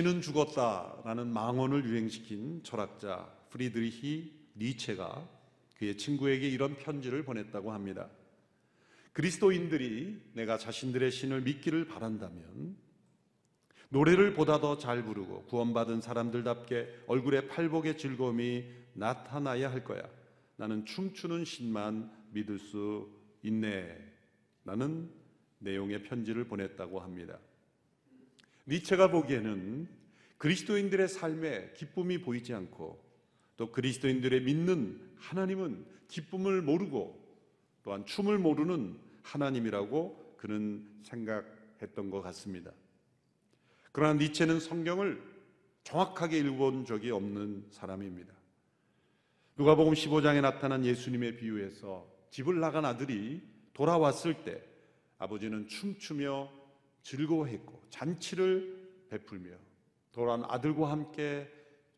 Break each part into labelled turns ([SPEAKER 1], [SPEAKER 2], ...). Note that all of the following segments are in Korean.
[SPEAKER 1] 신은 죽었다라는 망언을 유행시킨 철학자 프리드리히 니체가 그의 친구에게 이런 편지를 보냈다고 합니다. 그리스도인들이 내가 자신들의 신을 믿기를 바란다면 노래를 보다 더 잘 부르고 구원받은 사람들답게 얼굴에 팔복의 즐거움이 나타나야 할 거야. 나는 춤추는 신만 믿을 수 있네. 라는 내용의 편지를 보냈다고 합니다. 니체가 보기에는 그리스도인들의 삶에 기쁨이 보이지 않고 또 그리스도인들의 믿는 하나님은 기쁨을 모르고 또한 춤을 모르는 하나님이라고 그는 생각했던 것 같습니다. 그러나 니체는 성경을 정확하게 읽어본 적이 없는 사람입니다. 누가복음 15장에 나타난 예수님의 비유에서 집을 나간 아들이 돌아왔을 때 아버지는 춤추며 즐거워했고 잔치를 베풀며 돌아온 아들과 함께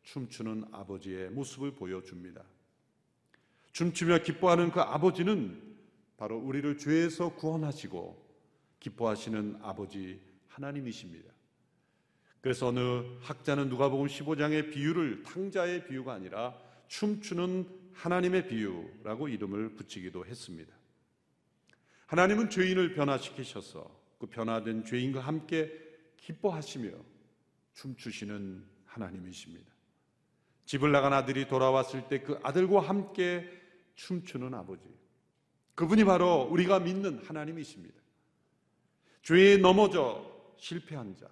[SPEAKER 1] 춤추는 아버지의 모습을 보여줍니다. 춤추며 기뻐하는 그 아버지는 바로 우리를 죄에서 구원하시고 기뻐하시는 아버지 하나님이십니다. 그래서 어느 학자는 누가복음 15장의 비유를 탕자의 비유가 아니라 춤추는 하나님의 비유라고 이름을 붙이기도 했습니다. 하나님은 죄인을 변화시키셔서 그 변화된 죄인과 함께 기뻐하시며 춤추시는 하나님이십니다. 집을 나간 아들이 돌아왔을 때 그 아들과 함께 춤추는 아버지. 그분이 바로 우리가 믿는 하나님이십니다. 죄에 넘어져 실패한 자,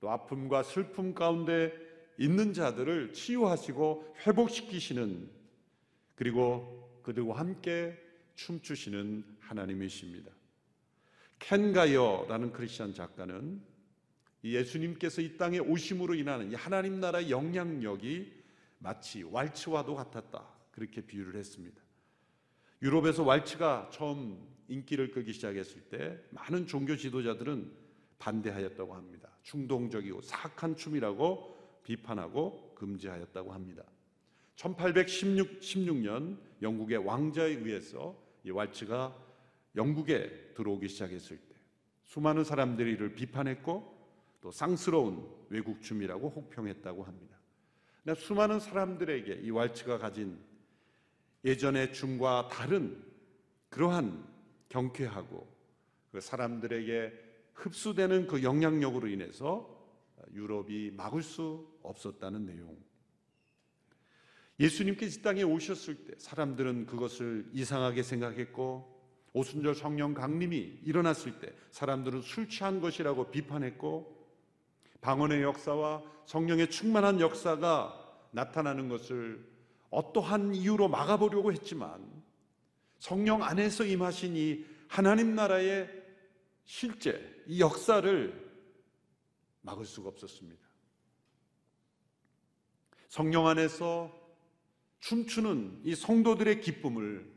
[SPEAKER 1] 또 아픔과 슬픔 가운데 있는 자들을 치유하시고 회복시키시는 그리고 그들과 함께 춤추시는 하나님이십니다. 켄 가이어라는 크리스천 작가는 예수님께서 이 땅에 오심으로 인하는 하나님 나라의 영향력이 마치 왈츠와도 같았다. 그렇게 비유를 했습니다. 유럽에서 왈츠가 처음 인기를 끌기 시작했을 때 많은 종교 지도자들은 반대하였다고 합니다. 충동적이고 사악한 춤이라고 비판하고 금지하였다고 합니다. 1816, 년 영국의 왕자에 의해서 이 왈츠가 영국에 들어오기 시작했을 때 수많은 사람들이 이를 비판했고 또 쌍스러운 외국 춤이라고 혹평했다고 합니다. 수많은 사람들에게 이 왈츠가 가진 예전의 춤과 다른 그러한 경쾌하고 그 사람들에게 흡수되는 그 영향력으로 인해서 유럽이 막을 수 없었다는 내용. 예수님께서 이 땅에 오셨을 때 사람들은 그것을 이상하게 생각했고 오순절 성령 강림이 일어났을 때 사람들은 술 취한 것이라고 비판했고 방언의 역사와 성령의 충만한 역사가 나타나는 것을 어떠한 이유로 막아보려고 했지만 성령 안에서 임하신 이 하나님 나라의 실제 이 역사를 막을 수가 없었습니다. 성령 안에서 춤추는 이 성도들의 기쁨을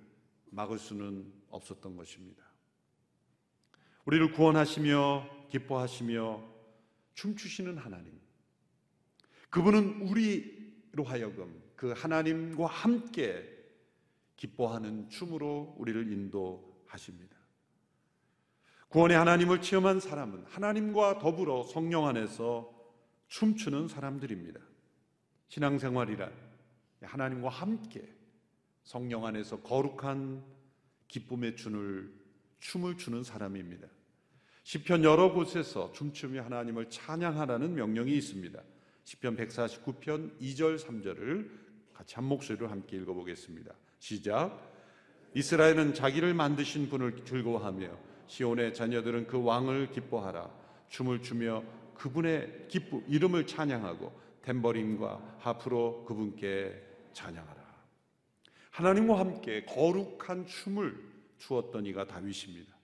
[SPEAKER 1] 막을 수는 없었던 것입니다. 우리를 구원하시며 기뻐하시며 춤추시는 하나님. 그분은 우리로 하여금 그 하나님과 함께 기뻐하는 춤으로 우리를 인도하십니다. 구원의 하나님을 체험한 사람은 하나님과 더불어 성령 안에서 춤추는 사람들입니다. 신앙생활이란 하나님과 함께 성령 안에서 거룩한 기쁨의 춤을 춤을 추는 사람입니다. 시편 여러 곳에서 춤추며 하나님을 찬양하라는 명령이 있습니다. 시편 149편 2절 3절을 같이 한 목소리로 함께 읽어 보겠습니다. 시작. 이스라엘은 자기를 만드신 분을 즐거워하며 시온의 자녀들은 그 왕을 기뻐하라. 춤을 추며 그분의 기쁨, 이름을 찬양하고 탬버린과 하프로 그분께 찬양하라. 하나님과 함께 거룩한 춤을 추었던 이가 다윗입니다.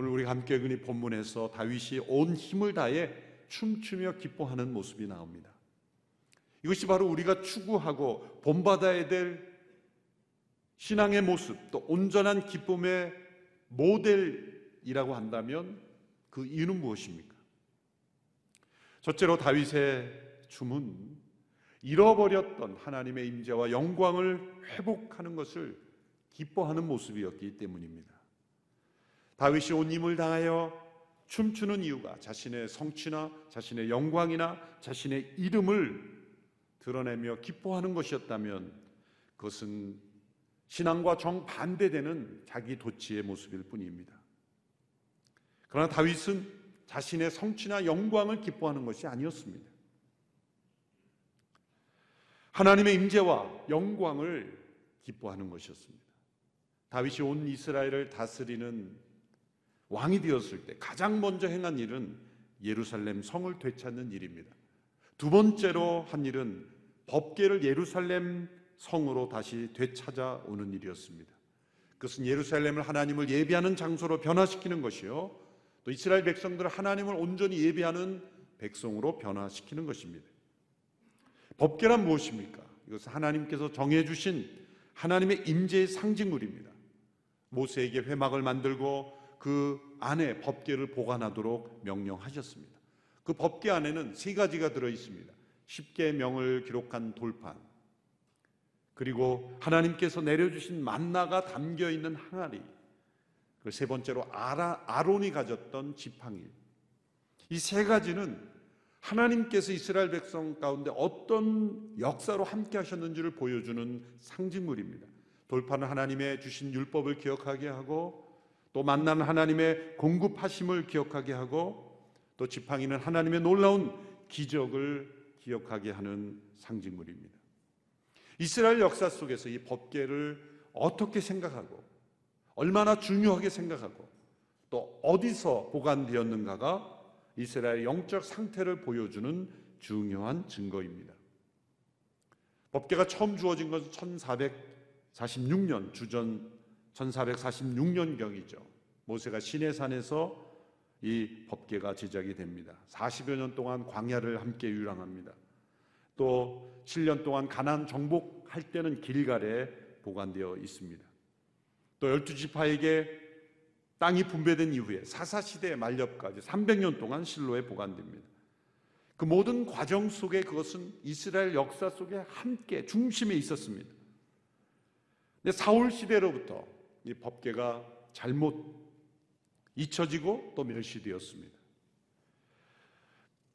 [SPEAKER 1] 오늘 우리 함께 그니 본문에서 다윗이 온 힘을 다해 춤추며 기뻐하는 모습이 나옵니다. 이것이 바로 우리가 추구하고 본받아야 될 신앙의 모습, 또 온전한 기쁨의 모델이라고 한다면 그 이유는 무엇입니까? 첫째로 다윗의 춤은 잃어버렸던 하나님의 임재와 영광을 회복하는 것을 기뻐하는 모습이었기 때문입니다. 다윗이 온 힘을 다하여 춤추는 이유가 자신의 성취나 자신의 영광이나 자신의 이름을 드러내며 기뻐하는 것이었다면 그것은 신앙과 정반대되는 자기 도취의 모습일 뿐입니다. 그러나 다윗은 자신의 성취나 영광을 기뻐하는 것이 아니었습니다. 하나님의 임재와 영광을 기뻐하는 것이었습니다. 다윗이 온 이스라엘을 다스리는 왕이 되었을 때 가장 먼저 행한 일은 예루살렘 성을 되찾는 일입니다. 두 번째로 한 일은 법계를 예루살렘 성으로 다시 되찾아오는 일이었습니다. 그것은 예루살렘을 하나님을 예배하는 장소로 변화시키는 것이요. 또 이스라엘 백성들을 하나님을 온전히 예배하는 백성으로 변화시키는 것입니다. 법계란 무엇입니까? 이것은 하나님께서 정해 주신 하나님의 임재의 상징물입니다. 모세에게 회막을 만들고 그 안에 법계를 보관하도록 명령하셨습니다. 그 법계 안에는 세 가지가 들어 있습니다. 10개 명을 기록한 돌판, 그리고 하나님께서 내려주신 만나가 담겨 있는 항아리, 그 세 번째로 아라, 아론이 가졌던 지팡이. 이 세 가지는 하나님께서 이스라엘 백성 가운데 어떤 역사로 함께 하셨는지를 보여주는 상징물입니다. 돌판은 하나님의 주신 율법을 기억하게 하고 또 만난 하나님의 공급하심을 기억하게 하고 또 지팡이는 하나님의 놀라운 기적을 기억하게 하는 상징물입니다. 이스라엘 역사 속에서 이 법계를 어떻게 생각하고 얼마나 중요하게 생각하고 또 어디서 보관되었는가가 이스라엘의 영적 상태를 보여주는 중요한 증거입니다. 법계가 처음 주어진 것은 1446년 주전 1446년경이죠. 모세가 시내산에서 이 법계가 제작이 됩니다. 40여 년 동안 광야를 함께 유랑합니다. 또 7년 동안 가난 정복할 때는 길갈에 보관되어 있습니다. 또 12지파에게 땅이 분배된 이후에 사사 시대 말렵까지 300년 동안 실로에 보관됩니다. 그 모든 과정 속에 그것은 이스라엘 역사 속에 함께 중심에 있었습니다. 근데 사울 시대로부터 이 법계가 잘못 잊혀지고 또 멸시되었습니다.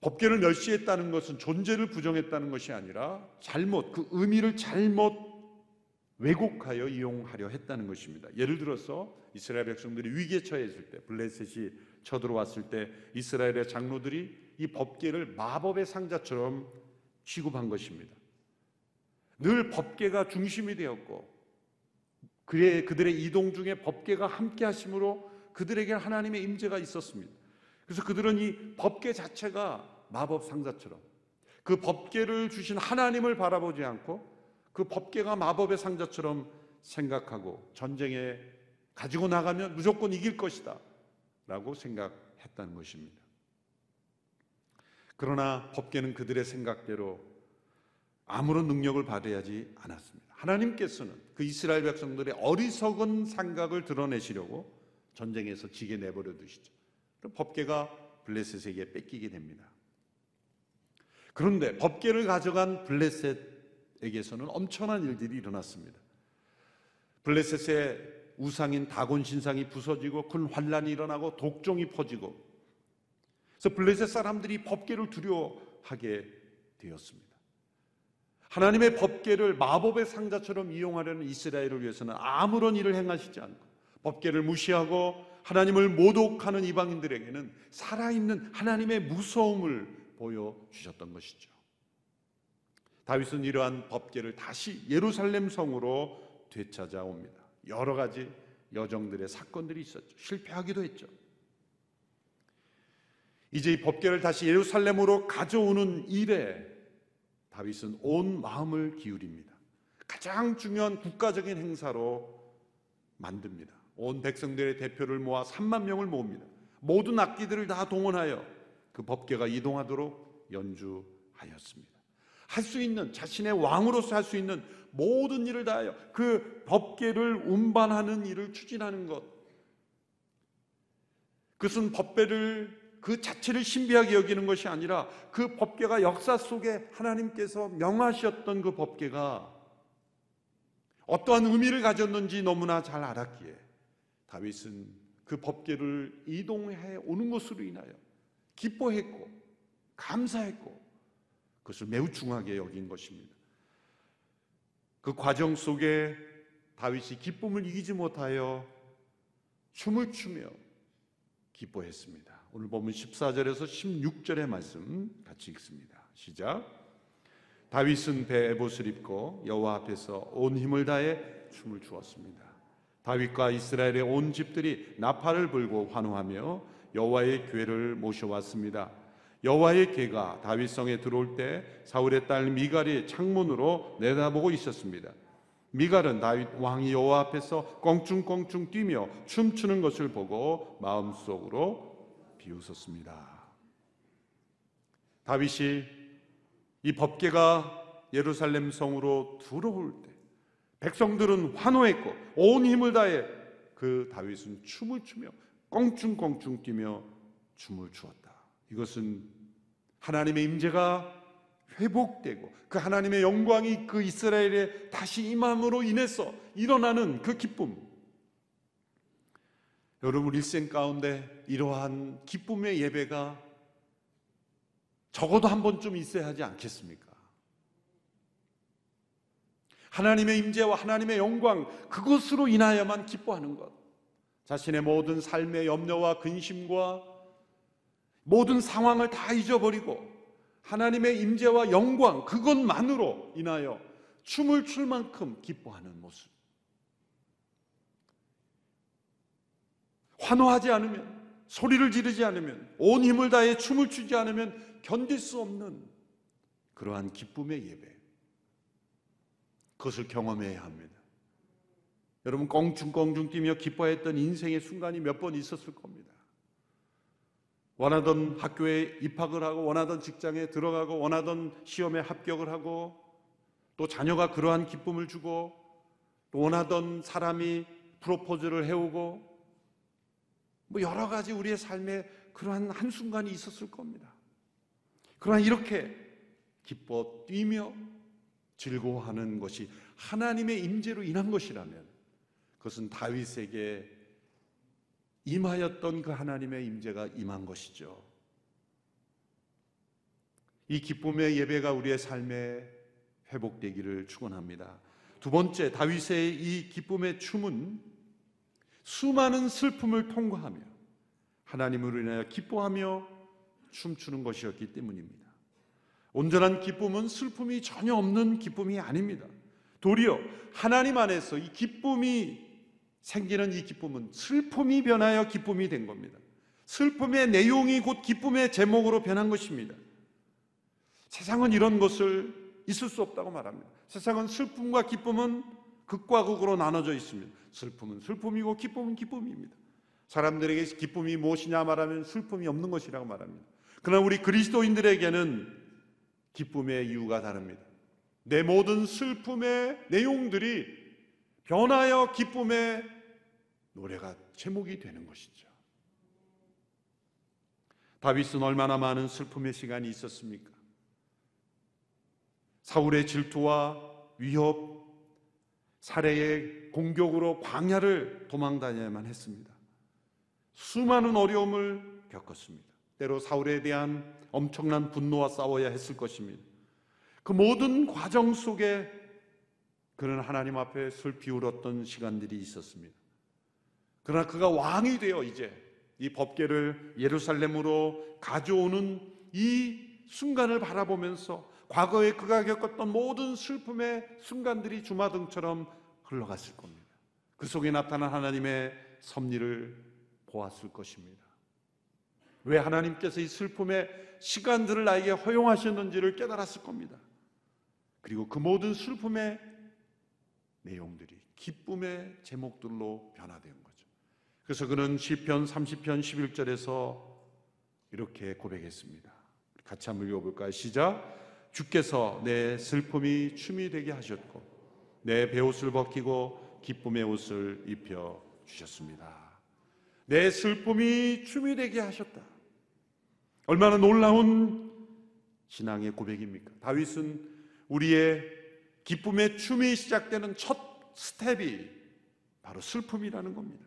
[SPEAKER 1] 법계를 멸시했다는 것은 존재를 부정했다는 것이 아니라 잘못 그 의미를 잘못 왜곡하여 이용하려 했다는 것입니다. 예를 들어서 이스라엘 백성들이 위기에 처했을 때 블레셋이 쳐들어왔을 때 이스라엘의 장로들이 이 법계를 마법의 상자처럼 취급한 것입니다. 늘 법계가 중심이 되었고 그의 그들의 이동 중에 법계가 함께 하심으로 그들에게 하나님의 임재가 있었습니다. 그래서 그들은 이 법계 자체가 마법 상자처럼 그 법계를 주신 하나님을 바라보지 않고 그 법계가 마법의 상자처럼 생각하고 전쟁에 가지고 나가면 무조건 이길 것이다. 라고 생각했다는 것입니다. 그러나 법계는 그들의 생각대로 아무런 능력을 발휘하지 않았습니다. 하나님께서는 그 이스라엘 백성들의 어리석은 생각을 드러내시려고 전쟁에서 지게 내버려 두시죠. 법계가 블레셋에게 뺏기게 됩니다. 그런데 법계를 가져간 블레셋 에게서는 엄청난 일들이 일어났습니다. 블레셋의 우상인 다곤 신상이 부서지고 큰 환란이 일어나고 독종이 퍼지고 그래서 블레셋 사람들이 법계를 두려워하게 되었습니다. 하나님의 법계를 마법의 상자처럼 이용하려는 이스라엘을 위해서는 아무런 일을 행하시지 않고 법계를 무시하고 하나님을 모독하는 이방인들에게는 살아있는 하나님의 무서움을 보여주셨던 것이죠. 다윗은 이러한 법계를 다시 예루살렘 성으로 되찾아옵니다. 여러 가지 여정들의 사건들이 있었죠. 실패하기도 했죠. 이제 이 법계를 다시 예루살렘으로 가져오는 일에 다윗은 온 마음을 기울입니다. 가장 중요한 국가적인 행사로 만듭니다. 온 백성들의 대표를 모아 3만 명을 모읍니다. 모든 악기들을 다 동원하여 그 법계가 이동하도록 연주하였습니다. 할 수 있는 자신의 왕으로서 할 수 있는 모든 일을 다하여 그 법계를 운반하는 일을 추진하는 것. 그것은 법배를 그 자체를 신비하게 여기는 것이 아니라 그 법계가 역사 속에 하나님께서 명하셨던 그 법계가 어떠한 의미를 가졌는지 너무나 잘 알았기에 다윗은 그 법궤를 이동해 오는 것으로 인하여 기뻐했고 감사했고 그것을 매우 중하게 여긴 것입니다. 그 과정 속에 다윗이 기쁨을 이기지 못하여 춤을 추며 기뻐했습니다. 오늘 보면 14절에서 16절의 말씀 같이 읽습니다. 시작. 다윗은 배에 옷을 입고 여호와 앞에서 온 힘을 다해 춤을 추었습니다. 다윗과 이스라엘의 온 집들이 나팔을 불고 환호하며 여호와의 궤를 모셔왔습니다. 여호와의 궤가 다윗 성에 들어올 때 사울의 딸 미갈이 창문으로 내다보고 있었습니다. 미갈은 다윗 왕이 여호와 앞에서 껑충껑충 뛰며 춤추는 것을 보고 마음속으로 비웃었습니다. 다윗이 이 법궤가 예루살렘 성으로 들어올 때 백성들은 환호했고 온 힘을 다해 그 다윗은 춤을 추며 껑충껑충 뛰며 춤을 추었다. 이것은 하나님의 임재가 회복되고 그 하나님의 영광이 그 이스라엘에 다시 임함으로 인해서 일어나는 그 기쁨. 여러분 일생 가운데 이러한 기쁨의 예배가 적어도 한 번쯤 있어야 하지 않겠습니까? 하나님의 임재와 하나님의 영광 그것으로 인하여만 기뻐하는 것. 자신의 모든 삶의 염려와 근심과 모든 상황을 다 잊어버리고 하나님의 임재와 영광 그것만으로 인하여 춤을 출 만큼 기뻐하는 모습. 환호하지 않으면 소리를 지르지 않으면 온 힘을 다해 춤을 추지 않으면 견딜 수 없는 그러한 기쁨의 예배. 그것을 경험해야 합니다. 여러분 껑충껑충 뛰며 기뻐했던 인생의 순간이 몇 번 있었을 겁니다. 원하던 학교에 입학을 하고 원하던 직장에 들어가고 원하던 시험에 합격을 하고 또 자녀가 그러한 기쁨을 주고 또 원하던 사람이 프로포즈를 해오고 뭐 여러 가지 우리의 삶에 그러한 한순간이 있었을 겁니다. 그러나 이렇게 기뻐 뛰며 즐거워하는 것이 하나님의 임재로 인한 것이라면 그것은 다윗에게 임하였던 그 하나님의 임재가 임한 것이죠. 이 기쁨의 예배가 우리의 삶에 회복되기를 축원합니다. 두 번째 다윗의 이 기쁨의 춤은 수많은 슬픔을 통과하며 하나님으로 인하여 기뻐하며 춤추는 것이었기 때문입니다. 온전한 기쁨은 슬픔이 전혀 없는 기쁨이 아닙니다. 도리어 하나님 안에서 이 기쁨이 생기는 이 기쁨은 슬픔이 변하여 기쁨이 된 겁니다. 슬픔의 내용이 곧 기쁨의 제목으로 변한 것입니다. 세상은 이런 것을 있을 수 없다고 말합니다. 세상은 슬픔과 기쁨은 극과 극으로 나눠져 있습니다. 슬픔은 슬픔이고 기쁨은 기쁨입니다. 사람들에게 기쁨이 무엇이냐 말하면 슬픔이 없는 것이라고 말합니다. 그러나 우리 그리스도인들에게는 기쁨의 이유가 다릅니다. 내 모든 슬픔의 내용들이 변하여 기쁨의 노래가 제목이 되는 것이죠. 다윗은 얼마나 많은 슬픔의 시간이 있었습니까? 사울의 질투와 위협, 살해의 공격으로 광야를 도망 다녀야만 했습니다. 수많은 어려움을 겪었습니다. 때로 사울에 대한 엄청난 분노와 싸워야 했을 것입니다. 그 모든 과정 속에 그는 하나님 앞에 슬피 울었던 시간들이 있었습니다. 그러나 그가 왕이 되어 이제 이 법계를 예루살렘으로 가져오는 이 순간을 바라보면서 과거에 그가 겪었던 모든 슬픔의 순간들이 주마등처럼 흘러갔을 겁니다. 그 속에 나타난 하나님의 섭리를 보았을 것입니다. 왜 하나님께서 이 슬픔의 시간들을 나에게 허용하셨는지를 깨달았을 겁니다. 그리고 그 모든 슬픔의 내용들이 기쁨의 제목들로 변화된 거예요. 그래서 그는 시편 30편 11절에서 이렇게 고백했습니다. 같이 한번 읽어볼까요? 시작. 주께서 내 슬픔이 춤이 되게 하셨고 내 배옷을 벗기고 기쁨의 옷을 입혀 주셨습니다. 내 슬픔이 춤이 되게 하셨다. 얼마나 놀라운 신앙의 고백입니까? 다윗은 우리의 기쁨의 춤이 시작되는 첫 스텝이 바로 슬픔이라는 겁니다.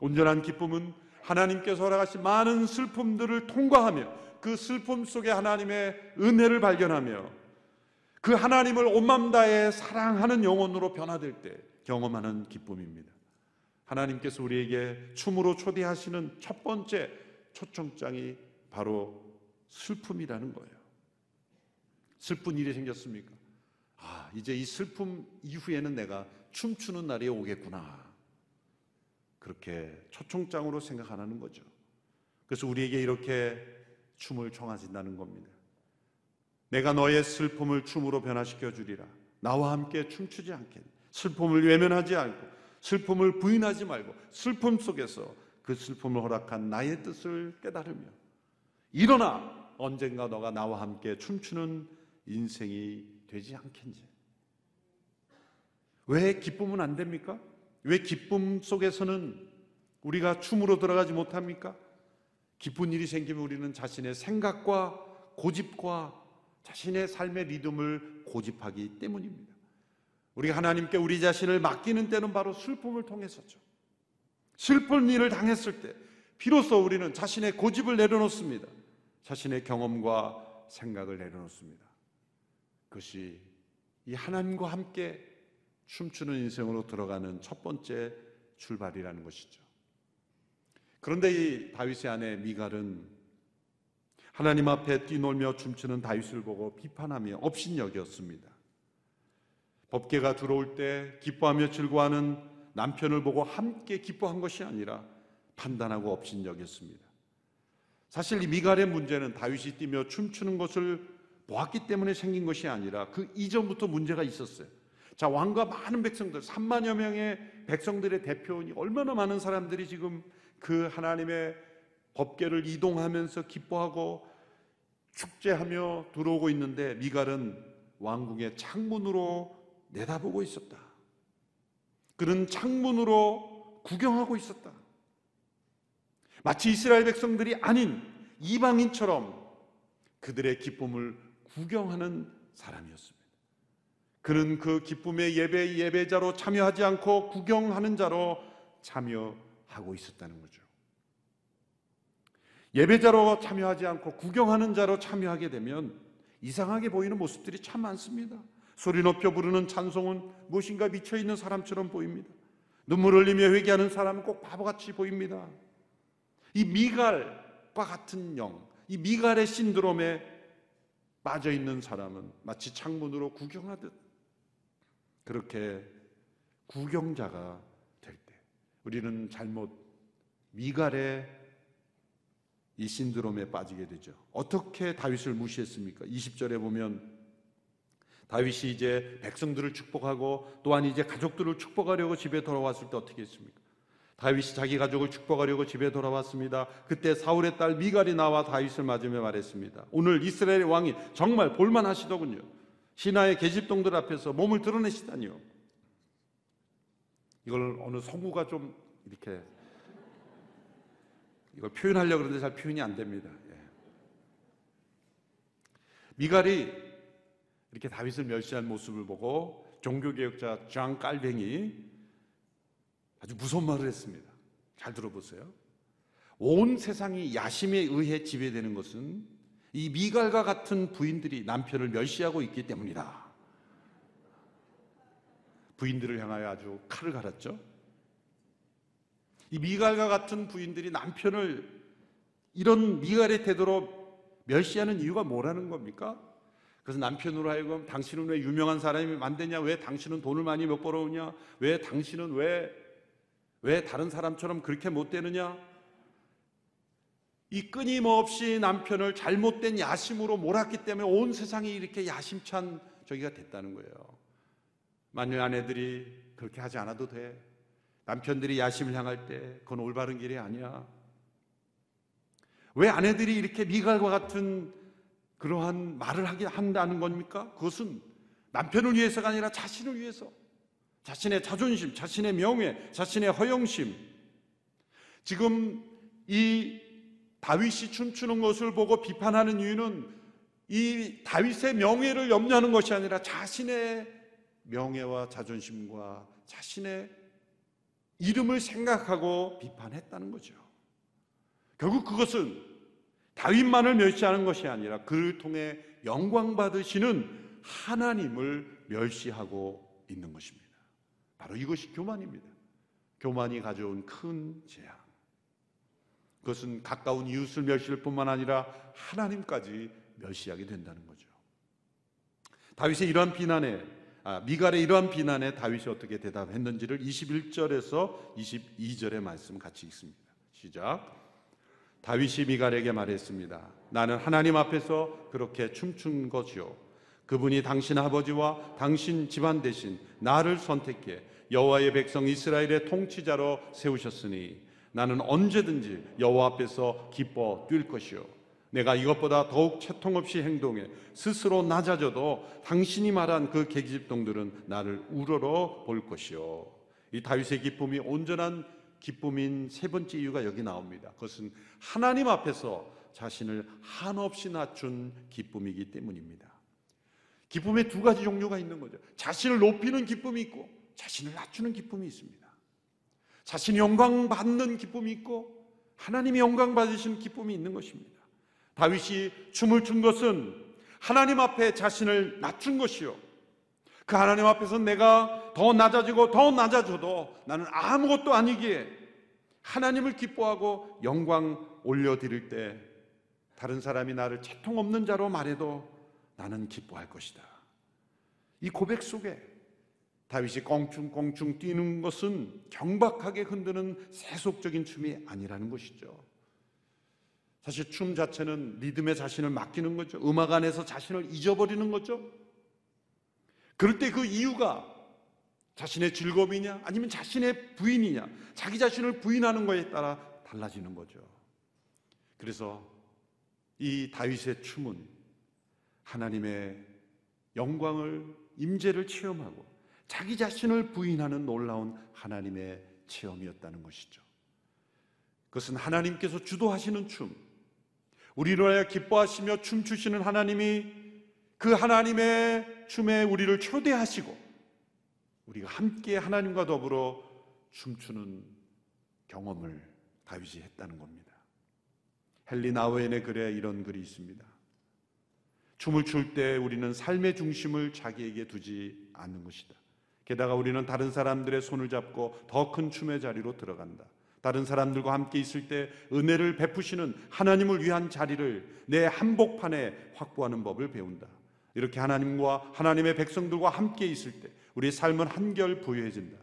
[SPEAKER 1] 온전한 기쁨은 하나님께서 허락하신 많은 슬픔들을 통과하며 그 슬픔 속에 하나님의 은혜를 발견하며 그 하나님을 온맘 다해 사랑하는 영혼으로 변화될 때 경험하는 기쁨입니다. 하나님께서 우리에게 춤으로 초대하시는 첫 번째 초청장이 바로 슬픔이라는 거예요. 슬픈 일이 생겼습니까? 아, 이제 이 슬픔 이후에는 내가 춤추는 날이 오겠구나. 그렇게 초청장으로 생각하는 거죠. 그래서 우리에게 이렇게 춤을 청하신다는 겁니다. 내가 너의 슬픔을 춤으로 변화시켜 주리라. 나와 함께 춤추지 않겠니? 슬픔을 외면하지 않고 슬픔을 부인하지 말고 슬픔 속에서 그 슬픔을 허락한 나의 뜻을 깨달으며 일어나 언젠가 너가 나와 함께 춤추는 인생이 되지 않겠니? 왜 기쁨은 안 됩니까? 왜 기쁨 속에서는 우리가 춤으로 들어가지 못합니까? 기쁜 일이 생기면 우리는 자신의 생각과 고집과 자신의 삶의 리듬을 고집하기 때문입니다. 우리가 하나님께 우리 자신을 맡기는 때는 바로 슬픔을 통해서죠. 슬픈 일을 당했을 때 비로소 우리는 자신의 고집을 내려놓습니다. 자신의 경험과 생각을 내려놓습니다. 그것이 이 하나님과 함께 춤추는 인생으로 들어가는 첫 번째 출발이라는 것이죠. 그런데 이 다윗의 아내 미갈은 하나님 앞에 뛰놀며 춤추는 다윗을 보고 비판하며 업신여겼습니다. 법계가 들어올 때 기뻐하며 즐거워하는 남편을 보고 함께 기뻐한 것이 아니라 판단하고 업신여겼습니다. 사실 이 미갈의 문제는 다윗이 뛰며 춤추는 것을 보았기 때문에 생긴 것이 아니라 그 이전부터 문제가 있었어요. 자, 왕과 많은 백성들, 3만여 명의 백성들의 대표니 얼마나 많은 사람들이 지금 그 하나님의 법계를 이동하면서 기뻐하고 축제하며 들어오고 있는데 미갈은 왕궁의 창문으로 내다보고 있었다. 그는 창문으로 구경하고 있었다. 마치 이스라엘 백성들이 아닌 이방인처럼 그들의 기쁨을 구경하는 사람이었습니다. 그는 그 기쁨의 예배 예배자로 참여하지 않고 구경하는 자로 참여 하고 있었다는 거죠. 예배자로 참여하지 않고 구경하는 자로 참여하게 되면 이상하게 보이는 모습들이 참 많습니다. 소리 높여 부르는 찬송은 무엇인가 미쳐 있는 사람처럼 보입니다. 눈물 흘리며 회개하는 사람은 꼭 바보같이 보입니다. 이 미갈과 같은 영, 이 미갈의 신드롬에 빠져 있는 사람은 마치 창문으로 구경하듯 그렇게 구경자가 우리는 잘못 미갈의 이 신드롬에 빠지게 되죠. 어떻게 다윗을 무시했습니까? 20절에 보면 다윗이 이제 백성들을 축복하고 또한 이제 가족들을 축복하려고 집에 돌아왔을 때 어떻게 했습니까? 다윗이 자기 가족을 축복하려고 집에 돌아왔습니다. 그때 사울의 딸 미갈이 나와 다윗을 맞으며 말했습니다. 오늘 이스라엘의 왕이 정말 볼만하시더군요. 신하의 계집동들 앞에서 몸을 드러내시다니요. 이걸 어느 성우가 좀 이렇게 이걸 표현하려고 그러는데 잘 표현이 안 됩니다. 예. 미갈이 이렇게 다윗을 멸시한 모습을 보고 종교개혁자 장 깔뱅이 아주 무서운 말을 했습니다. 잘 들어보세요. 온 세상이 야심에 의해 지배되는 것은 이 미갈과 같은 부인들이 남편을 멸시하고 있기 때문이다. 부인들을 향하여 아주 칼을 갈았죠. 이 미갈과 같은 부인들이 남편을 이런 미갈의 태도로 멸시하는 이유가 뭐라는 겁니까? 그래서 남편으로 하여금 당신은 왜 유명한 사람이 만드냐? 왜 당신은 돈을 많이 못 벌어오냐? 왜 당신은 왜, 왜 다른 사람처럼 그렇게 못 되느냐? 이 끊임없이 남편을 잘못된 야심으로 몰았기 때문에 온 세상이 이렇게 야심찬 저기가 됐다는 거예요. 만일 아내들이 그렇게 하지 않아도 돼. 남편들이 야심을 향할 때 그건 올바른 길이 아니야. 왜 아내들이 이렇게 미갈과 같은 그러한 말을 하게 한다는 겁니까? 그것은 남편을 위해서가 아니라 자신을 위해서. 자신의 자존심, 자신의 명예, 자신의 허영심. 지금 이 다윗이 춤추는 것을 보고 비판하는 이유는 이 다윗의 명예를 염려하는 것이 아니라 자신의 명예와 자존심과 자신의 이름을 생각하고 비판했다는 거죠. 결국 그것은 다윗만을 멸시하는 것이 아니라 그를 통해 영광 받으시는 하나님을 멸시하고 있는 것입니다. 바로 이것이 교만입니다. 교만이 가져온 큰 재앙. 그것은 가까운 이웃을 멸시할 뿐만 아니라 하나님까지 멸시하게 된다는 거죠. 다윗의 이러한 비난에 아, 미갈의 이러한 비난에 다윗이 어떻게 대답했는지를 21절에서 22절의 말씀 같이 읽습니다. 시작. 다윗이 미갈에게 말했습니다. 나는 하나님 앞에서 그렇게 춤춘 것이요. 그분이 당신 아버지와 당신 집안 대신 나를 선택해 여호와의 백성 이스라엘의 통치자로 세우셨으니 나는 언제든지 여호와 앞에서 기뻐 뛸 것이요. 내가 이것보다 더욱 채통 없이 행동해 스스로 낮아져도 당신이 말한 그 계집동들은 나를 우러러 볼 것이요. 이 다윗의 기쁨이 온전한 기쁨인 세 번째 이유가 여기 나옵니다. 그것은 하나님 앞에서 자신을 한없이 낮춘 기쁨이기 때문입니다. 기쁨의 두 가지 종류가 있는 거죠. 자신을 높이는 기쁨이 있고 자신을 낮추는 기쁨이 있습니다. 자신이 영광 받는 기쁨이 있고 하나님이 영광 받으신 기쁨이 있는 것입니다. 다윗이 춤을 춘 것은 하나님 앞에 자신을 낮춘 것이요. 그 하나님 앞에서 내가 더 낮아지고 더 낮아져도 나는 아무것도 아니기에 하나님을 기뻐하고 영광 올려드릴 때 다른 사람이 나를 채통 없는 자로 말해도 나는 기뻐할 것이다. 이 고백 속에 다윗이 껑충껑충 뛰는 것은 경박하게 흔드는 세속적인 춤이 아니라는 것이죠. 사실 춤 자체는 리듬에 자신을 맡기는 거죠. 음악 안에서 자신을 잊어버리는 거죠. 그럴 때 그 이유가 자신의 즐거움이냐 아니면 자신의 부인이냐 자기 자신을 부인하는 것에 따라 달라지는 거죠. 그래서 이 다윗의 춤은 하나님의 영광을 임재를 체험하고 자기 자신을 부인하는 놀라운 하나님의 체험이었다는 것이죠. 그것은 하나님께서 주도하시는 춤, 우리로 하여 기뻐하시며 춤추시는 하나님이 그 하나님의 춤에 우리를 초대하시고 우리가 함께 하나님과 더불어 춤추는 경험을 다윗이 했다는 겁니다. 헨리 나우엔의 글에 이런 글이 있습니다. 춤을 출 때 우리는 삶의 중심을 자기에게 두지 않는 것이다. 게다가 우리는 다른 사람들의 손을 잡고 더 큰 춤의 자리로 들어간다. 다른 사람들과 함께 있을 때 은혜를 베푸시는 하나님을 위한 자리를 내 한복판에 확보하는 법을 배운다. 이렇게 하나님과 하나님의 백성들과 함께 있을 때 우리의 삶은 한결 부유해진다.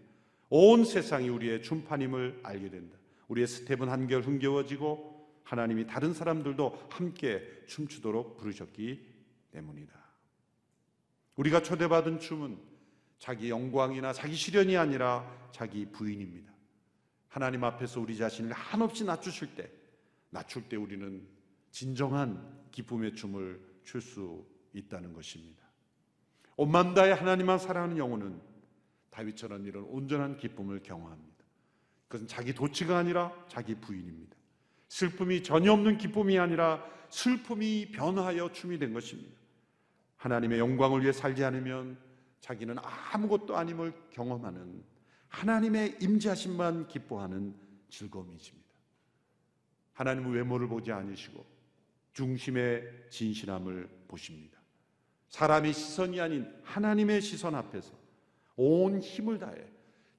[SPEAKER 1] 온 세상이 우리의 춤판임을 알게 된다. 우리의 스텝은 한결 흥겨워지고 하나님이 다른 사람들도 함께 춤추도록 부르셨기 때문이다. 우리가 초대받은 춤은 자기 영광이나 자기 실현이 아니라 자기 부인입니다. 하나님 앞에서 우리 자신을 한없이 낮추실 때, 낮출 때 우리는 진정한 기쁨의 춤을 출 수 있다는 것입니다. 온만 다의 하나님만 사랑하는 영혼은 다윗처럼 이런 온전한 기쁨을 경험합니다. 그것은 자기 도치가 아니라 자기 부인입니다. 슬픔이 전혀 없는 기쁨이 아니라 슬픔이 변화하여 춤이 된 것입니다. 하나님의 영광을 위해 살지 않으면 자기는 아무것도 아님을 경험하는 하나님의 임재하심만 기뻐하는 즐거움이십니다. 하나님은 외모를 보지 않으시고 중심의 진실함을 보십니다. 사람의 시선이 아닌 하나님의 시선 앞에서 온 힘을 다해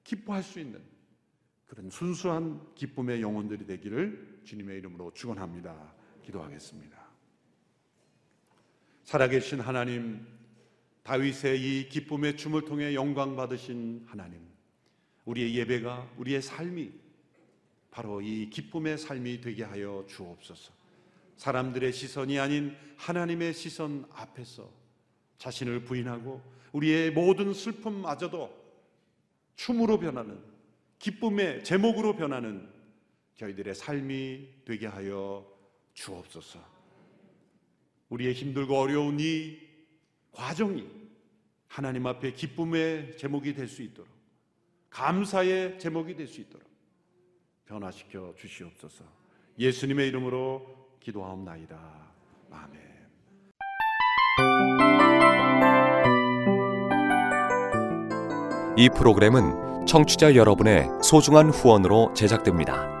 [SPEAKER 1] 기뻐할 수 있는 그런 순수한 기쁨의 영혼들이 되기를 주님의 이름으로 축원합니다. 기도하겠습니다. 살아계신 하나님, 다윗의 이 기쁨의 춤을 통해 영광 받으신 하나님, 우리의 예배가 우리의 삶이 바로 이 기쁨의 삶이 되게 하여 주옵소서. 사람들의 시선이 아닌 하나님의 시선 앞에서 자신을 부인하고 우리의 모든 슬픔마저도 춤으로 변하는 기쁨의 제목으로 변하는 저희들의 삶이 되게 하여 주옵소서. 우리의 힘들고 어려운 이 과정이 하나님 앞에 기쁨의 제목이 될 수 있도록 감사의 제목이 될 수 있도록 변화시켜 주시옵소서. 예수님의 이름으로 기도하옵나이다. 아멘.
[SPEAKER 2] 이 프로그램은 청취자 여러분의 소중한 후원으로 제작됩니다.